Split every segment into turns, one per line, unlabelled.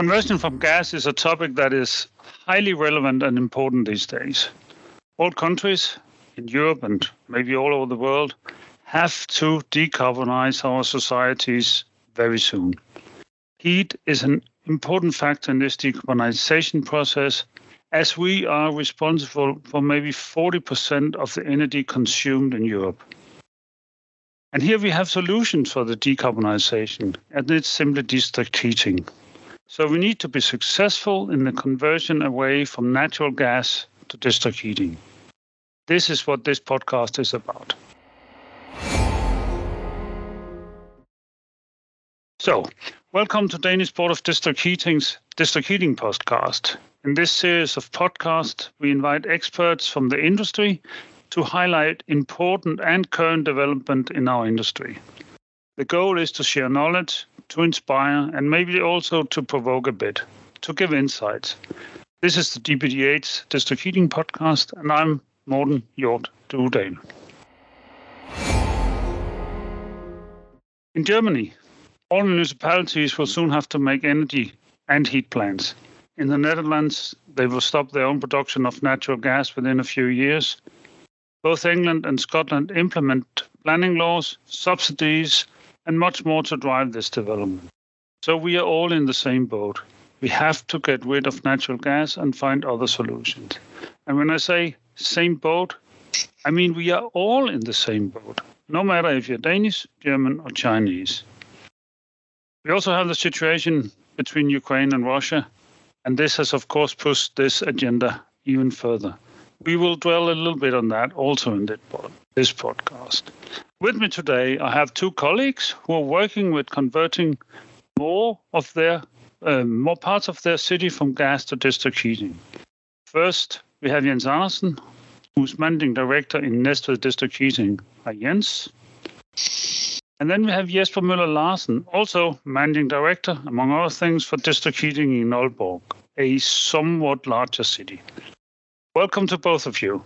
Conversion from gas is a topic that is highly relevant and important these days. All countries in Europe and maybe all over the world have to decarbonize our societies very soon. Heat is an important factor in this decarbonization process as we are responsible for maybe 40% of the energy consumed in Europe. And here we have solutions for the decarbonization, and it's simply district heating. So we need to be successful in the conversion away from natural gas to district heating. This is what this podcast is about. So, welcome to Danish Board of District Heating's District Heating podcast. In this series of podcasts, we invite experts from the industry to highlight important and current development in our industry. The goal is to share knowledge, to inspire, and maybe also to provoke a bit, to give insights. This is the DBDH District Heating Podcast, and I'm Morten Jordt Duedahl. In Germany, all municipalities will soon have to make energy and heat plans. In the Netherlands, they will stop their own production of natural gas within a few years. Both England and Scotland implement planning laws, subsidies, and much more to drive this development. So we are all in the same boat. We have to get rid of natural gas and find other solutions. And when I say same boat, I mean we are all in the same boat, no matter if you're Danish, German, or Chinese. We also have the situation between Ukraine and Russia, and this has, of course, pushed this agenda even further. We will dwell a little bit on that also in this podcast. With me today, I have two colleagues who are working with converting more of their um, more parts of their city from gas to district heating. First, we have Jens Andersen, who's managing director in Næstved District Heating. Hi, Jens. And then we have Jesper Møller Larsen, also managing director, among other things, for district heating in Aalborg, a somewhat larger city. Welcome to both of you.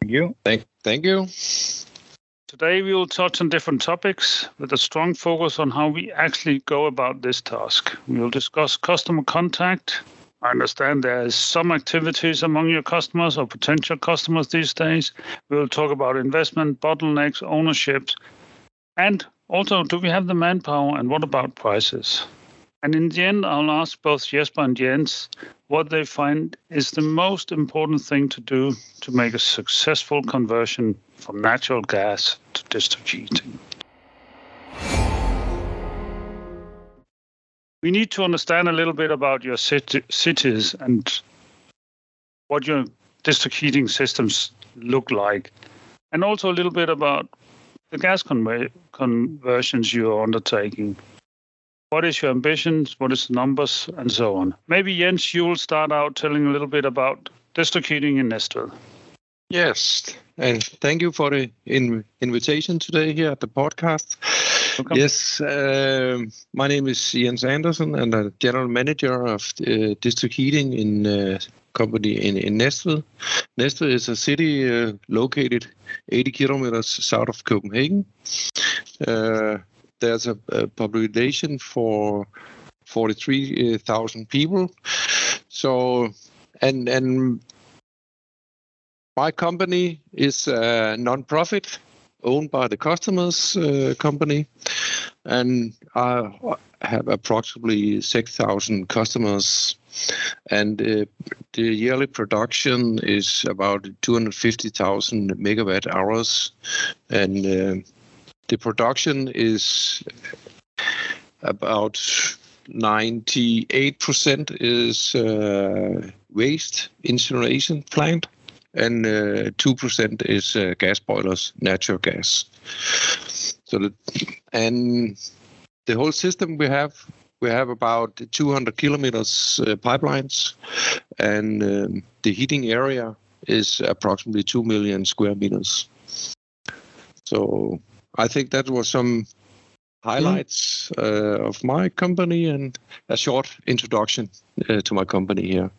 Thank you.
Thank, thank you.
Today we will touch on different topics with a strong focus on how we actually go about this task. We will discuss customer contact. I understand there is some activities among your customers or potential customers these days. We will talk about investment, bottlenecks, ownerships, and also do we have the manpower and what about prices? And in the end, I'll ask both Jesper and Jens what they find is the most important thing to do to make a successful conversion from natural gas to district heating. We need to understand a little bit about your cities and what your district heating systems look like, and also a little bit about the gas conver- conversions you are undertaking. What is your ambitions? What is the numbers? And so on. Maybe Jens, you will start out telling a little bit about district heating in Næstved.
Yes, and thank you for the in- invitation today here at the podcast.
Welcome.
Yes, uh, my name is Jens Andersen, and I'm general manager of uh, district heating in uh, company in, in Næstved. Næstved is a city uh, located 80 kilometers south of Copenhagen. There's a, a population for 43,000 people. So, and and my company is a non-profit owned by the customers uh, company, and I have approximately 6,000 customers. And uh, the yearly production is about 250,000 megawatt hours, and uh, the production is about 98% is uh, waste incineration plant and uh, 2% is uh, gas boilers, natural gas. So the, and the whole system we have we have about 200 kilometers uh, pipelines and um, the heating area is approximately 2 million square meters. So I think that was some highlights uh, of my company and a short introduction uh, to my company here.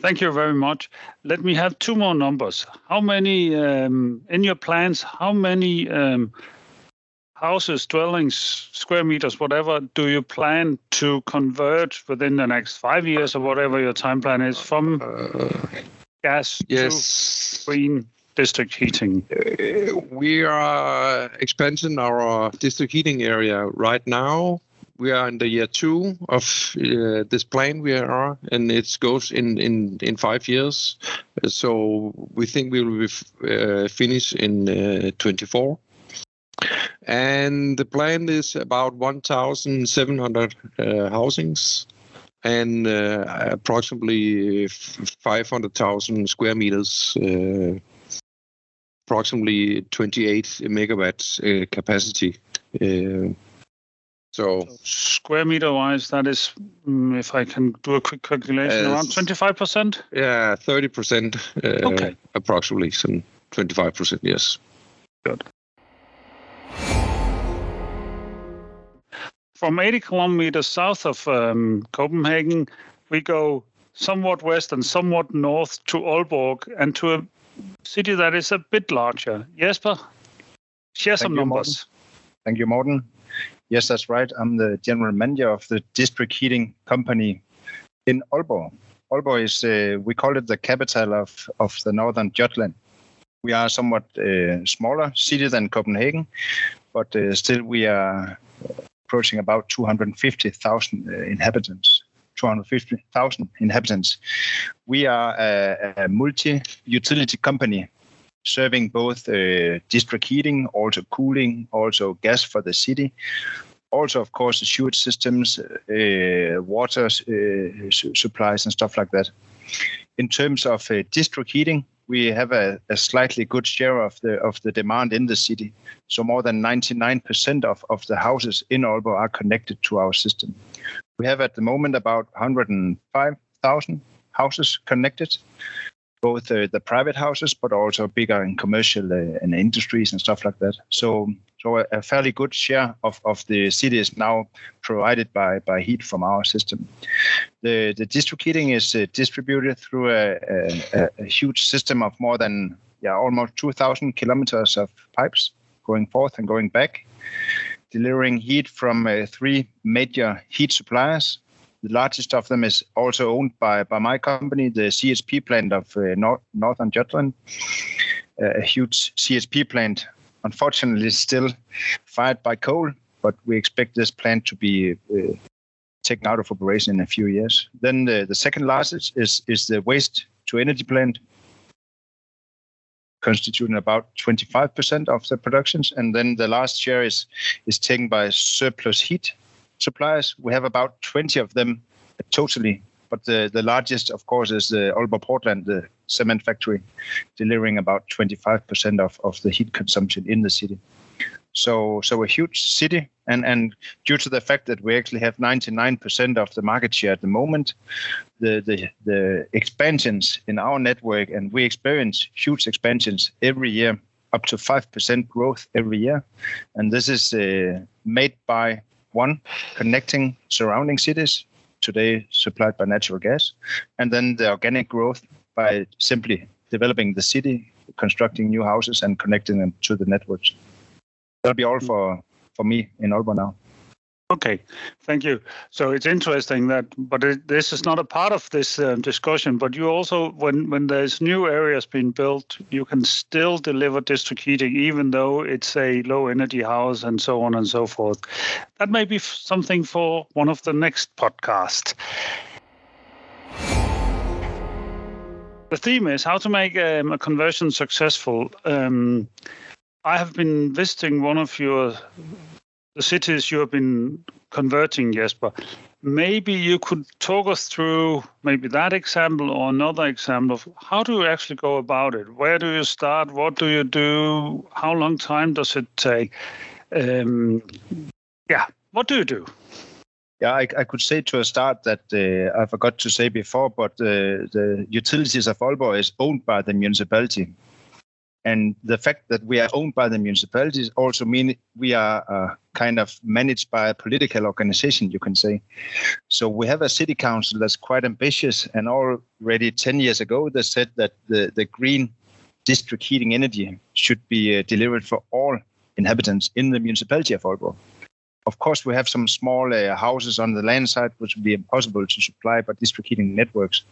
Thank you very much. Let me have two more numbers. How many um, in your plans? How many? Um, houses, dwellings, square meters, whatever, do you plan to convert within the next five years or whatever your time plan is from
Uh,
gas
yes.
to green district heating?
Uh, we are expanding our district heating area right now. We are in the year two of uh, this plan we are, and it goes in in in five years. So we think we will be f- uh, finished in uh, 24. And the plan is about 1,700 uh, housings and uh, approximately 500,000 square meters. Uh, approximately 28 megawatts uh, capacity. Uh, so
Square meter wise, that is, mm, if I can do a quick calculation,
Uh,
around 25%?
yeah, 30 percent, uh,
Okay.
approximately, some 25 percent. Yes. Good.
From 80 kilometers south of um, Copenhagen, we go somewhat west and somewhat north to Aalborg and to a city that is a bit larger. Jesper, share some
you,
numbers.
Thank you, Morten. Yes, that's right. I'm the general manager of the district heating company in Aalborg. Aalborg is, uh, we call it the capital of, of the northern Jutland. We are somewhat uh, smaller city than Copenhagen, but uh, still we are approaching about 250,000 uh, inhabitants. 250,000 inhabitants. We are a, a multi-utility company serving both uh, district heating, also cooling, also gas for the city. Also, of course, the sewage systems, uh, water uh, su- supplies, and stuff like that. In terms of uh, district heating, we have a, a slightly good share of the of the demand in the city. So more than 99% of, of the houses in Aalborg are connected to our system. We have at the moment about 105,000 houses connected both uh, the private houses, but also bigger and commercial uh, and industries and stuff like that. So, so a, fairly good share of, of the city is now provided by, by heat from our system. The, the district heating is uh, distributed through a, a, a huge system of more than yeah almost 2,000 kilometers of pipes going forth and going back, delivering heat from uh, three major heat suppliers the largest of them is also owned by, by my company, the CSP plant of uh, North, Northern Jutland. Uh, a huge CSP plant, unfortunately, still fired by coal, but we expect this plant to be uh, taken out of operation in a few years. Then the, the second largest is, is the waste to energy plant, constituting about 25% of the productions. And then the last share is, is taken by surplus heat suppliers. We have about 20 of them totally, but the, the largest, of course, is the Aalborg Portland, the cement factory, delivering about 25% of, of the heat consumption in the city. So, so a huge city, and, and due to the fact that we actually have 99% of the market share at the moment, the, the, the expansions in our network, and we experience huge expansions every year, up to 5% growth every year. And this is uh, made by one, connecting surrounding cities, today supplied by natural gas, and then the organic growth by simply developing the city, constructing new houses, and connecting them to the networks. That'll be all for, for me in Aalborg now.
Okay, thank you. So it's interesting that, but it, this is not a part of this um, discussion. But you also, when when there's new areas being built, you can still deliver district heating, even though it's a low energy house and so on and so forth. That may be something for one of the next podcasts. The theme is how to make um, a conversion successful. Um, I have been visiting one of your the cities you have been converting, Jesper. Maybe you could talk us through maybe that example or another example of how do you actually go about it? Where do you start? What do you do? How long time does it take? Um, yeah, what do you do?
Yeah, I, I could say to a start that uh, I forgot to say before, but uh, the utilities of Aalborg is owned by the municipality. And the fact that we are owned by the municipalities also mean we are uh, kind of managed by a political organization, you can say. So we have a city council that's quite ambitious, and already 10 years ago they said that the, the green district heating energy should be uh, delivered for all inhabitants in the municipality of Aalborg. Of course, we have some small uh, houses on the land side, which would be impossible to supply by district heating networks.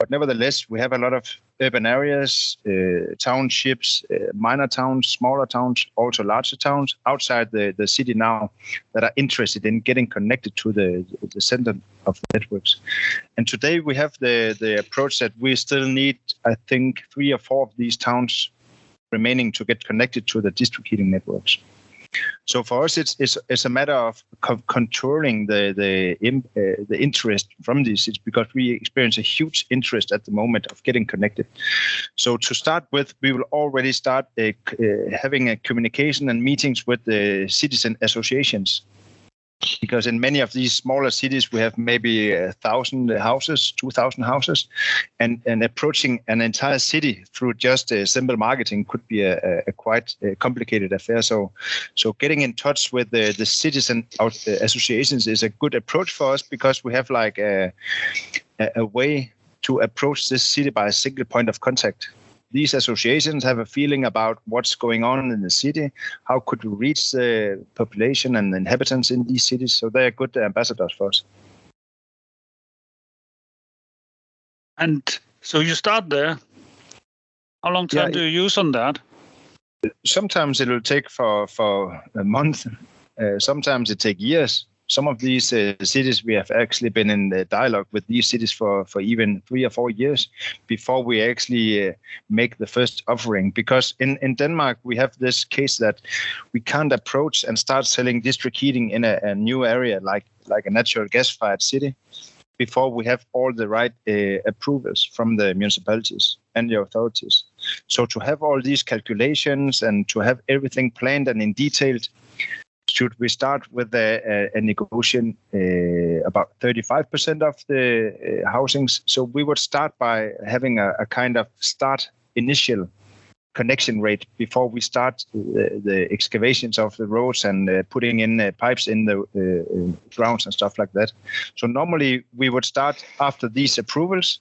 But nevertheless, we have a lot of urban areas, uh, townships, uh, minor towns, smaller towns, also larger towns outside the, the city now that are interested in getting connected to the, the center of the networks. And today we have the, the approach that we still need, I think, three or four of these towns remaining to get connected to the district heating networks. So for us, it's it's, it's a matter of co- controlling the the uh, the interest from this. It's because we experience a huge interest at the moment of getting connected. So to start with, we will already start uh, uh, having a communication and meetings with the citizen associations because in many of these smaller cities we have maybe a thousand houses, two thousand houses, and and approaching an entire city through just a simple marketing could be a, a quite a complicated affair. So, so getting in touch with the the citizen uh, associations is a good approach for us because we have like a a way to approach this city by a single point of contact these associations have a feeling about what's going on in the city. How could we reach the population and the inhabitants in these cities? So they're good ambassadors for us.
And so you start there. How long time yeah, do you use on that?
Sometimes it will take for for a month. Uh, sometimes it take years some of these uh, cities we have actually been in the dialogue with these cities for for even three or four years before we actually uh, make the first offering. Because in in denmark we have this case that we can't approach and start selling district heating in a, a new area like like a natural gas fired city before we have all the right uh, approvals from the municipalities and the authorities. So to have all these calculations and to have everything planned and in detailed should we start with a, a negotiation uh, about 35% of the uh, housings? So we would start by having a, a, kind of start initial connection rate before we start the, the excavations of the roads and uh, putting in uh, pipes in the uh, grounds and stuff like that. So normally we would start after these approvals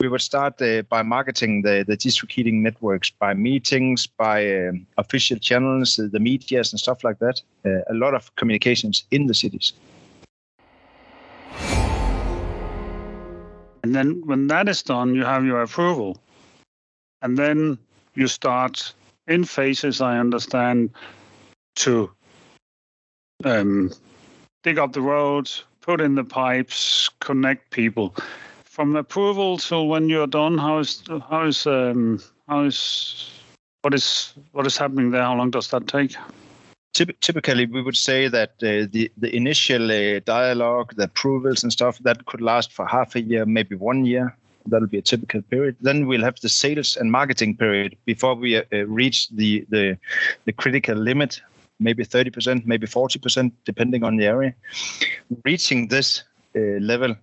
we would start uh, by marketing the, the district heating networks by meetings, by um, official channels, uh, the medias and stuff like that. Uh, a lot of communications in the cities.
And then when that is done, you have your approval. And then you start in phases, I understand, to um, dig up the roads, put in the pipes, connect people from approval till when you're done, how is how is um, how is what is what is happening there? How long does that take?
Typically, we would say that uh, the the initial uh, dialogue, the approvals and stuff, that could last for half a year, maybe one year. That'll be a typical period. Then we'll have the sales and marketing period before we uh, reach the, the the critical limit, maybe 30%, maybe 40%, depending on the area. Reaching this uh, level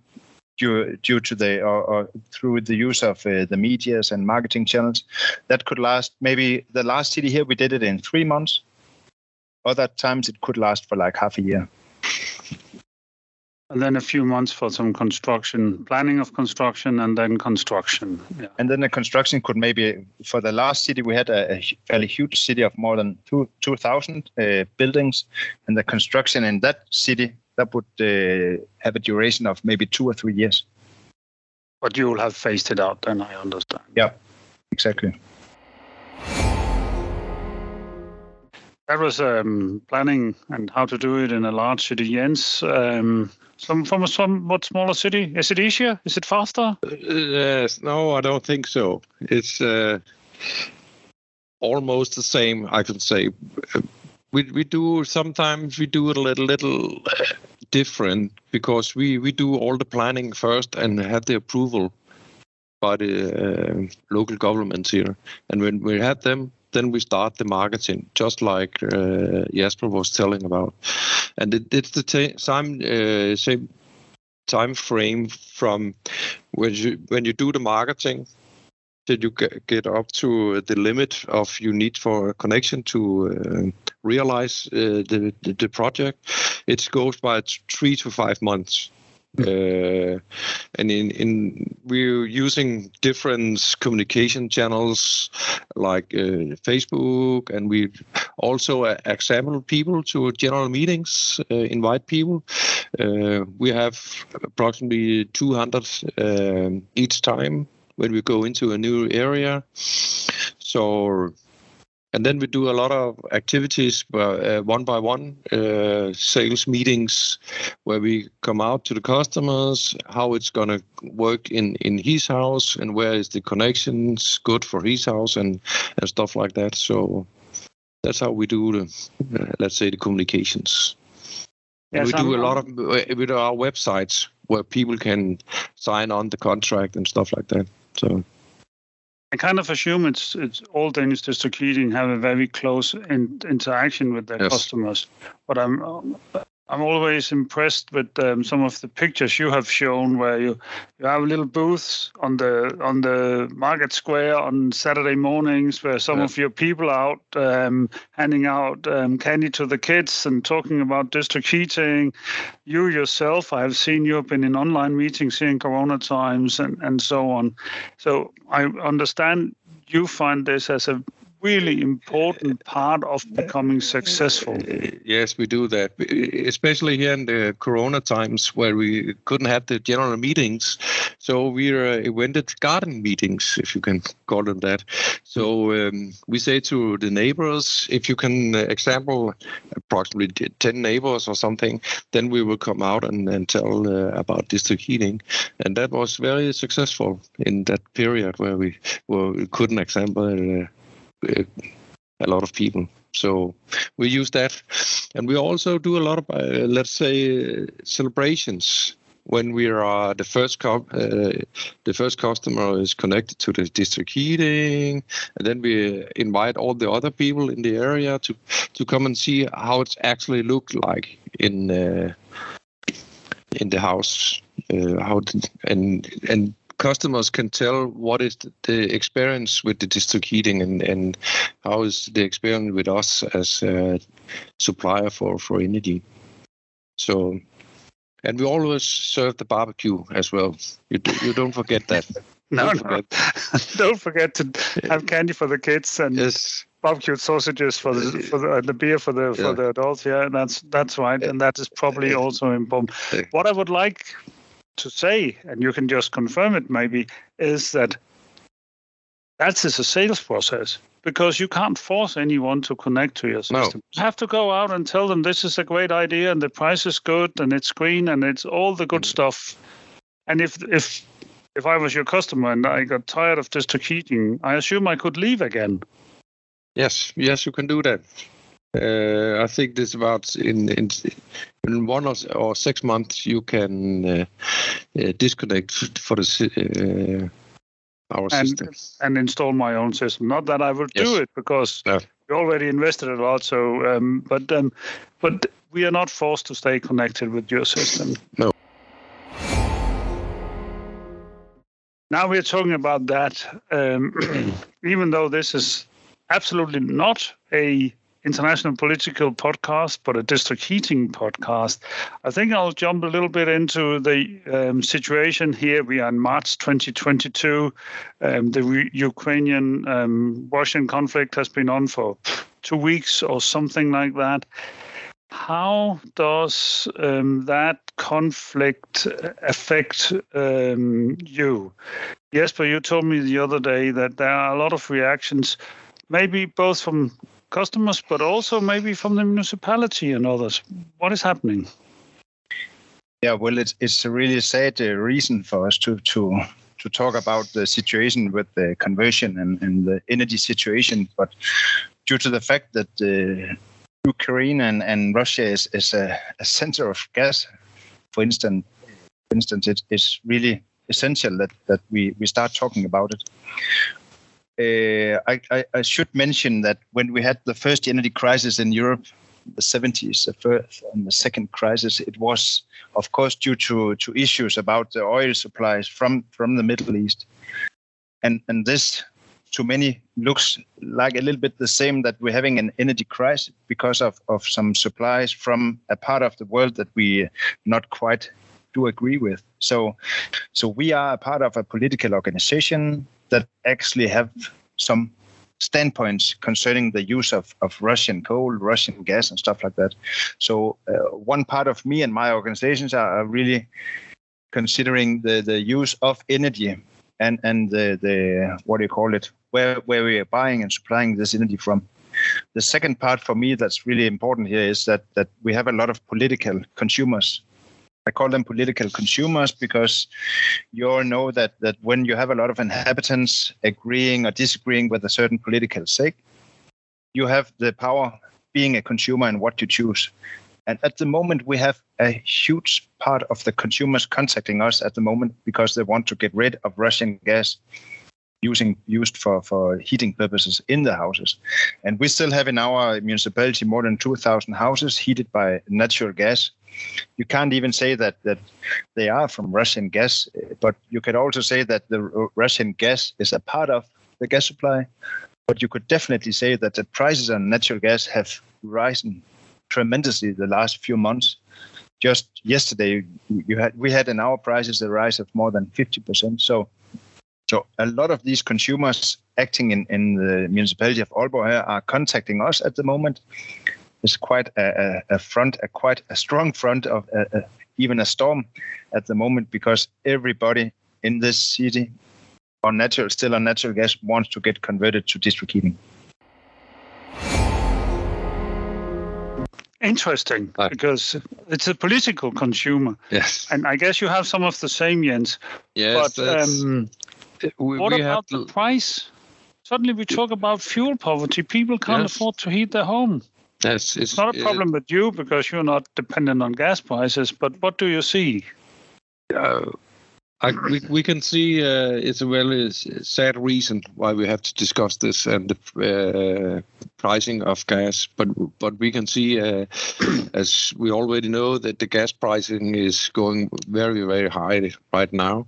due due to the or, or through the use of uh, the medias and marketing channels that could last maybe the last city here we did it in three months. Other times it could last for like half a year.
And then a few months for some construction planning of construction and then construction.
Yeah. and then the construction could maybe for the last city we had a, a fairly huge city of more than two 2000 uh, buildings. And the construction in that city that would uh, have a duration of maybe two or three years.
But you will have phased it out, then I understand.
Yeah, exactly.
That was um, planning and how to do it in a large city. Jens, um, some from a somewhat smaller city. Is it easier? Is it faster? Uh,
yes. No, I don't think so. It's uh, almost the same. I can say we we do sometimes we do it a little little uh, different because we we do all the planning first and have the approval by the uh, local governments here, and when we have them, then we start the marketing, just like uh, Jesper was telling about, and it, it's the t- same uh, same time frame from when you when you do the marketing did you get up to the limit of you need for a connection to uh, realize uh, the, the, project? It goes by three to five months Uh, and in, in we're using different communication channels like uh, Facebook, and we also uh, examine people to general meetings, uh, invite people. Uh, we have approximately 200 um, each time when we go into a new area. So and then we do a lot of activities uh, one by one uh, sales meetings where we come out to the customers how it's going to work in in his house and where is the connections good for his house and and stuff like that. So that's how we do the uh, let's say the communications. And
Yes,
we do
I'm-
a lot of uh, with our websites where people can sign on the contract and stuff like that. So
I kind of assume it's it's all Danish district heating have a very close in, interaction with their
Yes.
customers. But I'm I'm always impressed with um, some of the pictures you have shown where you you have little booths on the on the market square on Saturday mornings where some
Yeah.
of your people are out um, handing out um, candy to the kids and talking about district heating. You yourself, I have seen you have been in online meetings here in Corona times and, and so on. So I understand you find this as a really important part of becoming successful.
Yes, we do that, especially here in the Corona times where we couldn't have the general meetings. So we uh, invented garden meetings, if you can call them that. So um, we say to the neighbors, if you can, example, approximately 10 neighbors or something, then we will come out and, and tell uh, about district heating. And that was very successful in that period where we, where we couldn't example uh, a lot of people. So we use that, and we also do a lot of, uh, let's say, celebrations when we are the first co- uh, the first customer is connected to the district heating, and then we invite all the other people in the area to to come and see how it's actually looked like in uh, in the house, uh, how and and customers can tell what is the experience with the district heating and, and how is the experience with us as a supplier for, for energy. So, and we always serve the barbecue as well. You, you don't forget that.
No,
Don't
no. Don't forget to have candy for the kids and
Yes,
barbecued sausages for the for the, uh, the beer for the for
Yeah.
the adults. Yeah, that's that's right, and that is probably also important. What I would like to say, and you can just confirm it maybe, is that that is a sales process because you can't force anyone to connect to your system. No. You have to go out and tell them this is a great idea and the price is good and it's green and it's all the good
Mm.
stuff. And if if if I was your customer and I got tired of district heating, I assume I could leave again.
yes, yes, you can do that. Uh, I think this about in in in one or, or six months you can uh, uh, disconnect for the uh, our
And-
system.
and install my own system. Not that I will do it because
No.
we already invested a lot. So, um, but um, but we are not forced to stay connected with your system.
No.
Now we're talking about that. Um, even though this is absolutely not a international political podcast, but a district heating podcast. I think I'll jump a little bit into the um, situation here. We are in March 2022. Um, the re- Ukrainian um, Russian conflict has been on for two weeks or something like that. How does um, that conflict affect um, you? Jesper, you told me the other day that there are a lot of reactions, maybe both from customers, but also maybe from the municipality and others. What is happening?
Yeah, well, it's it's a really sad uh, reason for us to to to talk about the situation with the conversion and, and the energy situation, but due to the fact that uh, Ukraine and, and Russia is, is a, a center of gas, for instance, for instance, it is really essential that, that we, we start talking about it. Uh, I, I, I should mention that when we had the first energy crisis in Europe, the 70s, the first and the second crisis, it was, of course, due to, to issues about the oil supplies from, from the Middle East. And, and this, to many, looks like a little bit the same that we're having an energy crisis because of, of some supplies from a part of the world that we not quite do agree with. So, so we are a part of a political organization that actually have some standpoints concerning the use of, of Russian coal, Russian gas, and stuff like that. So, uh, one part of me and my organizations are, are really considering the, the use of energy and and the, the what do you call it where where we are buying and supplying this energy from the second part for me that's really important here is that that we have a lot of political consumers I call them political consumers because you all know that that when you have a lot of inhabitants agreeing or disagreeing with a certain political stake, you have the power being a consumer and what you choose. And at the moment, we have a huge part of the consumers contacting us at the moment because they want to get rid of Russian gas using used for, for heating purposes in the houses. And we still have in our municipality more than 2,000 houses heated by natural gas you can't even say that that they are from Russian gas, but you could also say that the Russian gas is a part of the gas supply. But you could definitely say that the prices on natural gas have risen tremendously the last few months. Just yesterday, you had we had in our prices a rise of more than fifty percent. So, so a lot of these consumers acting in, in the municipality of Aalborg are contacting us at the moment is quite a, a, front, a quite a strong front of a, even a storm at the moment because everybody in this city on natural, still on natural gas, wants to get converted to district heating.
Interesting, because it's a political consumer.
Yes.
And I guess you have some of the same, Jens.
Yes.
But um, we, what we about the price? Suddenly we talk about fuel poverty. People can't yes. afford to heat their home.
Yes,
it's, it's not a problem with you because you're not dependent on gas prices. But what do you see?
Uh, I, we, we can see uh, it's a very sad reason why we have to discuss this and the uh, pricing of gas. But but we can see, uh, as we already know, that the gas pricing is going very very high right now.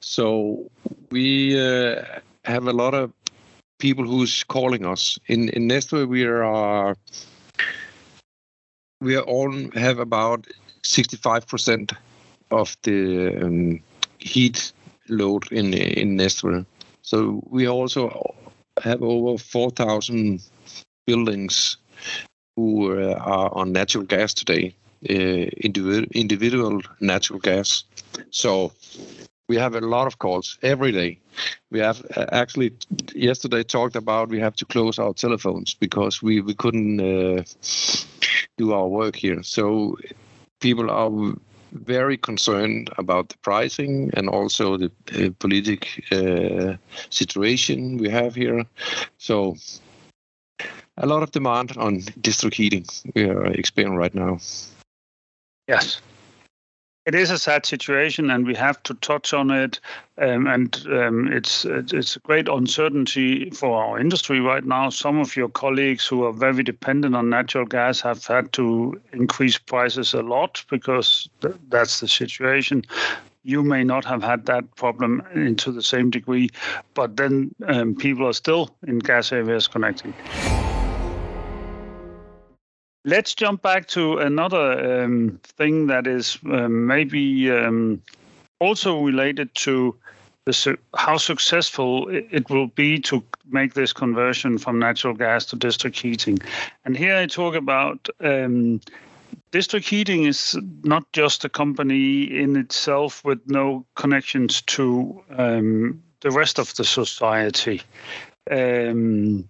So we uh, have a lot of people who's calling us in in Næstved. We are we all have about 65% of the um, heat load in in Næstved. So we also have over 4,000 buildings who uh, are on natural gas today, uh, individual natural gas. So we have a lot of calls every day. We have uh, actually yesterday talked about we have to close our telephones because we we couldn't uh, do our work here. So people are very concerned about the pricing and also the political uh, situation we have here. So a lot of demand on district heating we are experiencing right now.
Yes it is a sad situation, and we have to touch on it. Um, and um, it's it's a great uncertainty for our industry right now. Some of your colleagues who are very dependent on natural gas have had to increase prices a lot because th- that's the situation. You may not have had that problem into the same degree, but then um, people are still in gas areas connecting. Let's jump back to another um, thing that is um, maybe um, also related to su- how successful it will be to make this conversion from natural gas to district heating. And here I talk about um, district heating is not just a company in itself with no connections to um, the rest of the society. Um,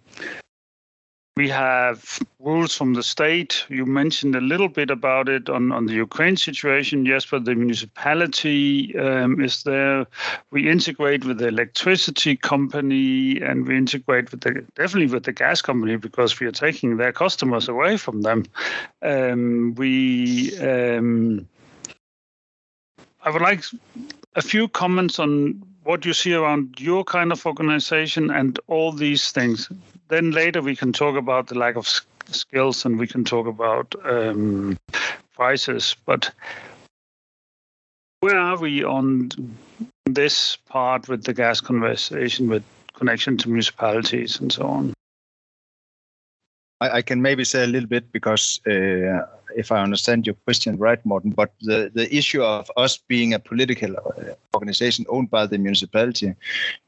we have rules from the state. You mentioned a little bit about it on, on the Ukraine situation. Yes, but the municipality um, is there. We integrate with the electricity company and we integrate with the definitely with the gas company because we are taking their customers away from them. Um, we um, I would like a few comments on what you see around your kind of organization and all these things. Then later we can talk about the lack of skills and we can talk about um, prices. But where are we on this part with the gas conversation, with connection to municipalities and so on?
I, I can maybe say a little bit because uh, if I understand your question right, Morten, but the, the issue of us being a political uh, organization owned by the municipality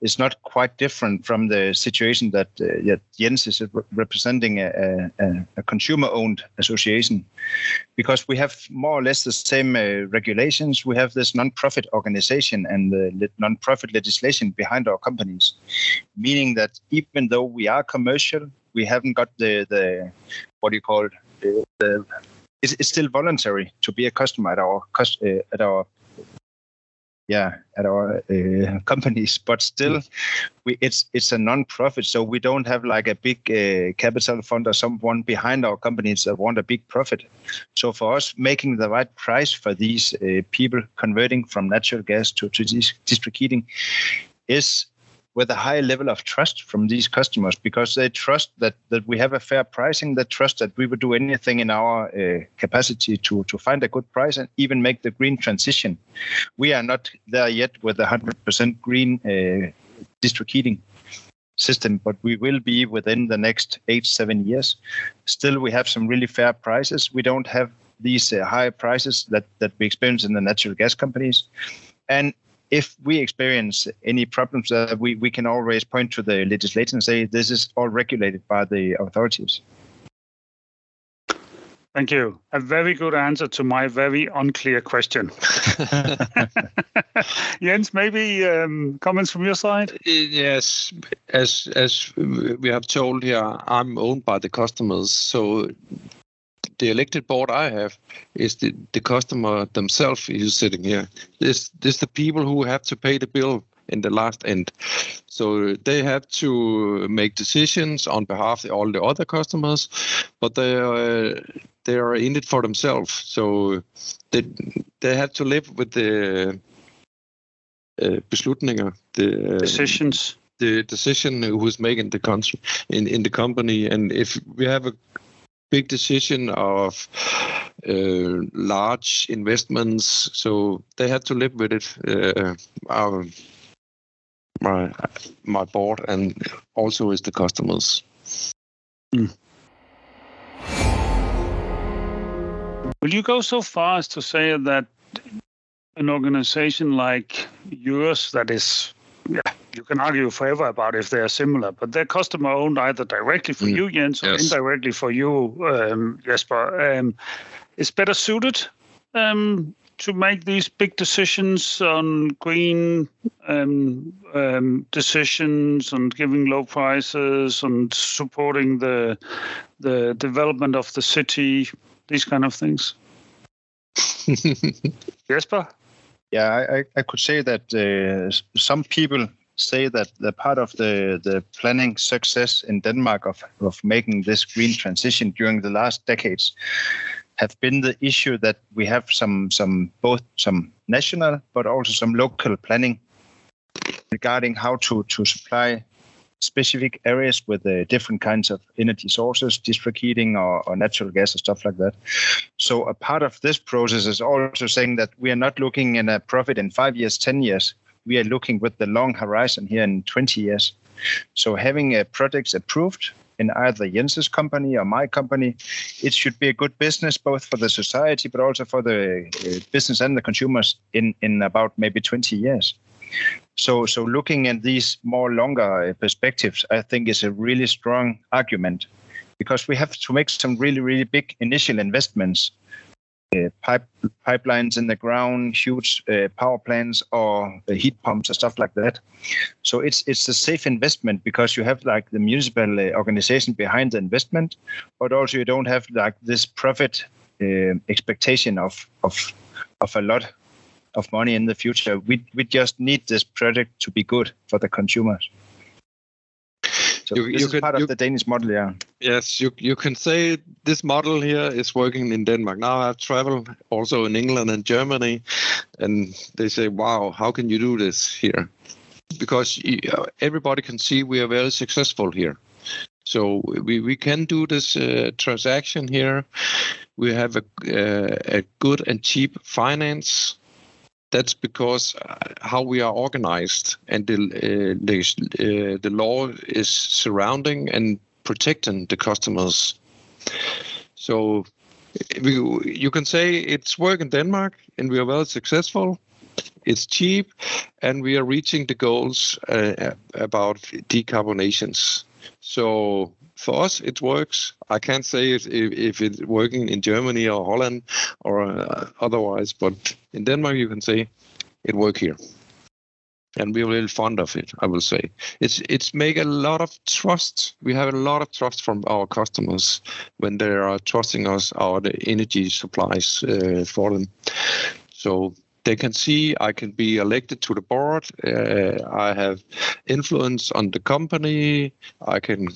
is not quite different from the situation that uh, Jens is representing a, a, a consumer-owned association, because we have more or less the same uh, regulations. We have this non-profit organization and the non-profit legislation behind our companies, meaning that even though we are commercial, we haven't got the the what do you call it? The, it's, it's still voluntary to be a customer at our uh, at our yeah at our uh, companies but still we it's it's a non-profit so we don't have like a big uh, capital fund or someone behind our companies that want a big profit so for us making the right price for these uh, people converting from natural gas to, to district heating is with a high level of trust from these customers because they trust that, that we have a fair pricing, they trust that we would do anything in our uh, capacity to, to find a good price and even make the green transition. We are not there yet with a 100% green uh, district heating system, but we will be within the next eight, seven years. Still, we have some really fair prices. We don't have these uh, high prices that, that we experience in the natural gas companies. And if we experience any problems, uh, we, we can always point to the legislation and say this is all regulated by the authorities.
Thank you. A very good answer to my very unclear question. Jens, maybe um, comments from your side?
Yes, as as we have told here, I'm owned by the customers, so the elected board I have is the, the customer themselves who's sitting here. This this the people who have to pay the bill in the last end. So they have to make decisions on behalf of all the other customers, but they are they are in it for themselves. So they they have to live with the uh, beslutninger, the
uh, decisions.
The decision who's making the country in, in the company, and if we have a big decision of uh, large investments, so they had to live with it. Uh, our, my my board and also is the customers. Mm.
Will you go so far as to say that an organization like yours, that is yeah, you can argue forever about if they are similar, but they're customer owned either directly for mm. you, Jens, or yes. indirectly for you, um, Jesper, um, is better suited um, to make these big decisions on green um, um, decisions and giving low prices and supporting the the development of the city, these kind of things. Jesper?
Yeah, I, I could say that uh, some people say that the part of the, the planning success in Denmark of, of making this green transition during the last decades have been the issue that we have some some both some national but also some local planning regarding how to to supply specific areas with uh, different kinds of energy sources, district heating or, or, natural gas or stuff like that. So a part of this process is also saying that we are not looking in a profit in five years, 10 years. We are looking with the long horizon here in 20 years. So having uh, projects approved in either Jens's company or my company, it should be a good business both for the society but also for the uh, business and the consumers in, in about maybe 20 years. So, so looking at these more longer perspectives, I think is a really strong argument because we have to make some really, really big initial investments, uh, pipe pipelines in the ground, huge uh, power plants, or uh, heat pumps or stuff like that. So it's it's a safe investment because you have like the municipal uh, organization behind the investment, but also you don't have like this profit uh, expectation of of of a lot of money in the future. We we just need this project to be good for the consumers. So you, this you is can, part of you, the Danish model, yeah.
Yes, you you can say this model here is working in Denmark. Now I've traveled also in England and Germany, and they say, "Wow, how can you do this here?" Because everybody can see we are very successful here. So we, we can do this uh, transaction here. We have a, uh, a good and cheap finance that's because uh, how we are organized and the uh, the, uh, the law is surrounding and protecting the customers So we, you can say it's work in Denmark, and we are well successful. It's cheap, and we are reaching the goals uh, about decarbonizations. So for us, it works. I can't say if, if, it's working in Germany or Holland or uh, otherwise, but in Denmark, you can say it work here. And we're really fond of it, I will say. It's it's make a lot of trust. We have a lot of trust from our customers when they are trusting us our energy supplies uh, for them. So they can see I can be elected to the board. Uh, I have influence on the company. I can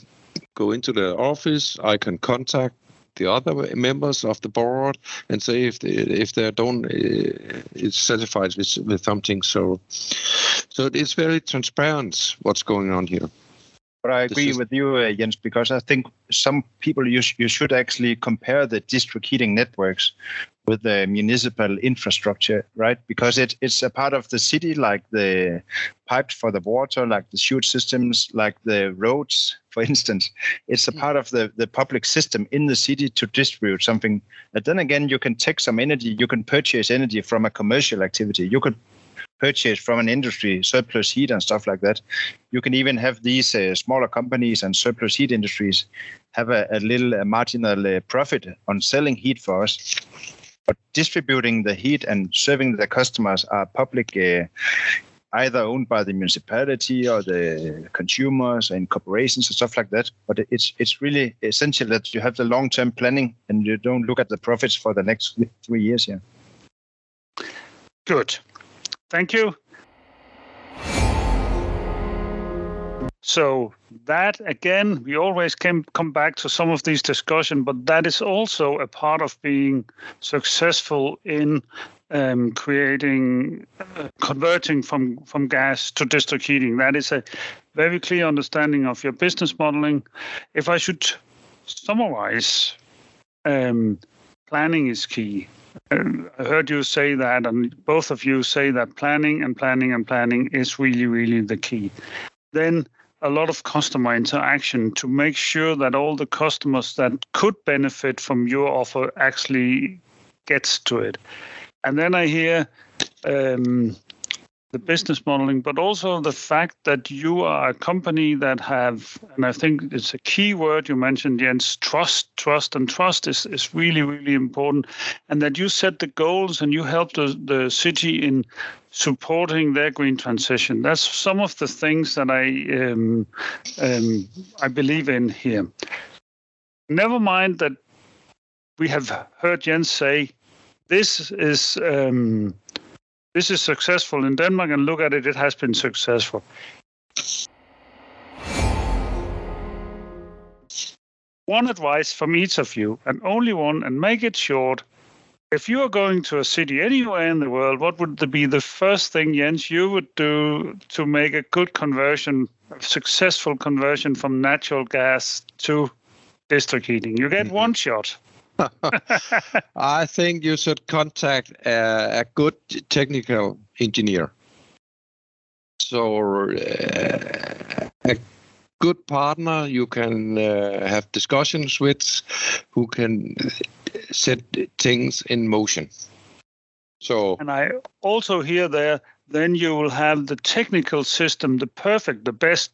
go into the office. I can contact the other members of the board and say if they, if they don't uh, is satisfied with, with something. So, so it's very transparent what's going on here.
But I agree is... with you, uh, Jens, because I think some people you, sh- you should actually compare the district heating networks with the municipal infrastructure, right? Because it, it's a part of the city, like the pipes for the water, like the sewage systems, like the roads, for instance. It's a part of the, the public system in the city to distribute something. But then again, you can take some energy, you can purchase energy from a commercial activity. You could purchase from an industry, surplus heat and stuff like that. You can even have these uh, smaller companies and surplus heat industries have a, a little uh, marginal uh, profit on selling heat for us. But distributing the heat and serving the customers are public, uh, either owned by the municipality or the consumers and corporations and stuff like that. But it's it's really essential that you have the long-term planning and you don't look at the profits for the next three years. Yeah.
Good. Thank you. So that again, we always can come back to some of these discussion, but that is also a part of being successful in um, creating, uh, converting from from gas to district heating. That is a very clear understanding of your business modeling. If I should summarize, um, planning is key. I heard you say that, and both of you say that planning and planning and planning is really, really the key. Then a lot of customer interaction to make sure that all the customers that could benefit from your offer actually gets to it. And then I hear um, the business modeling, but also the fact that you are a company that have, and I think it's a key word you mentioned, Jens, trust, trust, and trust is, is really, really important. And that you set the goals and you help the, the city in supporting their green transition. That's some of the things that I um, um, I believe in here. Never mind that we have heard Jens say this is um, this is successful in Denmark, and look at it, it has been successful. One advice from each of you, and only one, and make it short. If you are going to a city anywhere in the world, what would be the first thing, Jens, you would do to make a good conversion, a successful conversion from natural gas to district heating? You get mm-hmm. one shot.
I think you should contact a, a good technical engineer. So uh, a good partner you can uh, have discussions with, who can set things in motion. So
and I also hear there, then you will have the technical system, the perfect, the best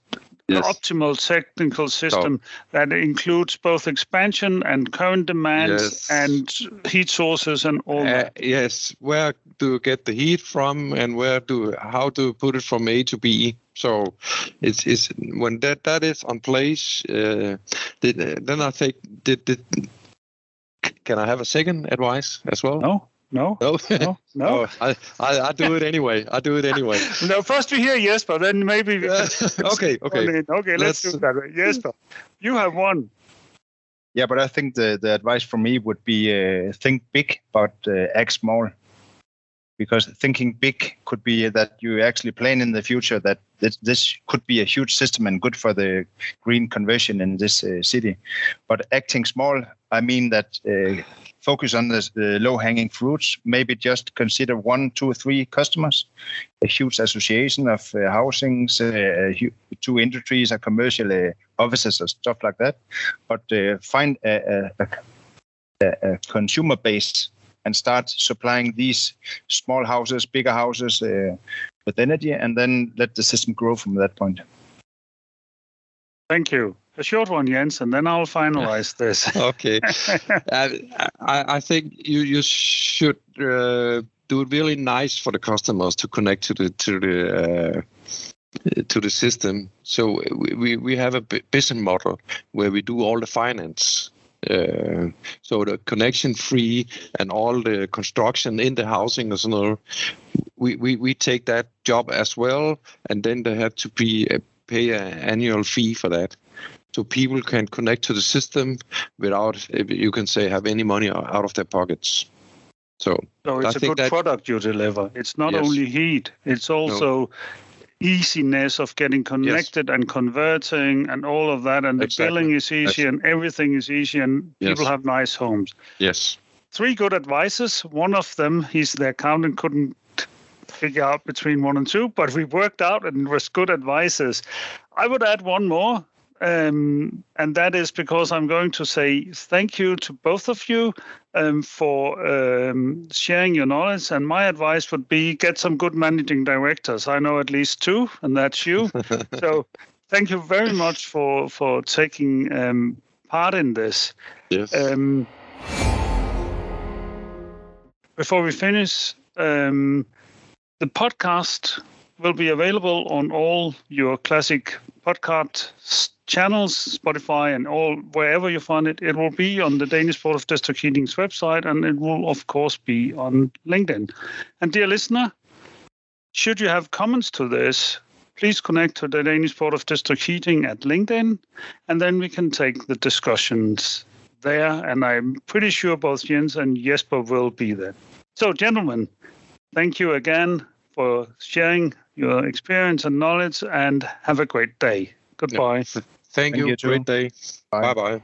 yes. optimal technical system so, that includes both expansion and current demands yes. and heat sources and all uh, that.
Yes, where do you get the heat from and where do how to put it from A to B? So it's, it's when that that is on place, uh, then I think did, did can I have a second advice as well?
No. No, no, no, no.
oh, I, I, I, do it anyway. I do it anyway.
no, first we hear Jesper, then maybe.
okay, okay,
okay. Let's, let's do that. Jesper, you have one.
Yeah, but I think the, the advice from me would be uh, think big, but uh, act small. Because thinking big could be that you actually plan in the future that this, this could be a huge system and good for the green conversion in this uh, city. But acting small I mean that uh, focus on the, the low-hanging fruits. Maybe just consider one, two, or three customers, a huge association of uh, housings, uh, two industries, or commercial uh, offices, or stuff like that. But uh, find a, a, a, a, consumer base and start supplying these small houses, bigger houses uh, with energy, and then let the system grow from that point.
Thank you. A short one, Jens, and then I'll finalize this.
okay. I, I, think you you should uh, do it really nice for the customers to connect to the to the uh, to the system. So we we have a business model where we do all the finance. Uh, so the connection free and all the construction in the housing as well. We, we, we take that job as well, and then they have to be uh, pay an annual fee for that so people can connect to the system without you can say have any money out of their pockets so,
so it's I a good that, product you deliver it's not yes. only heat it's also no. easiness of getting connected yes. and converting and all of that and the billing is easy yes. and everything is easy and people have nice homes
yes
three good advices one of them he's the accountant couldn't figure out between one and two, but we worked out and it was good advices. I would add one more, um, and that is because I'm going to say thank you to both of you um, for um, sharing your knowledge. And my advice would be get some good managing directors. I know at least two, and that's you. so thank you very much for for taking um, part in this.
Yes. Um,
before we finish, um, the podcast will be available on all your classic podcast channels, Spotify, and all wherever you find it. It will be on the Danish Board of District Heating's website, and it will, of course, be on LinkedIn. And dear listener, should you have comments to this, please connect to the Danish Board of District Heating at LinkedIn, and then we can take the discussions there. And I'm pretty sure both Jens and Jesper will be there. So, gentlemen, thank you again for sharing your experience and knowledge and have a great day. Goodbye.
Yeah. Thank, Thank, you. you great day. Bye bye.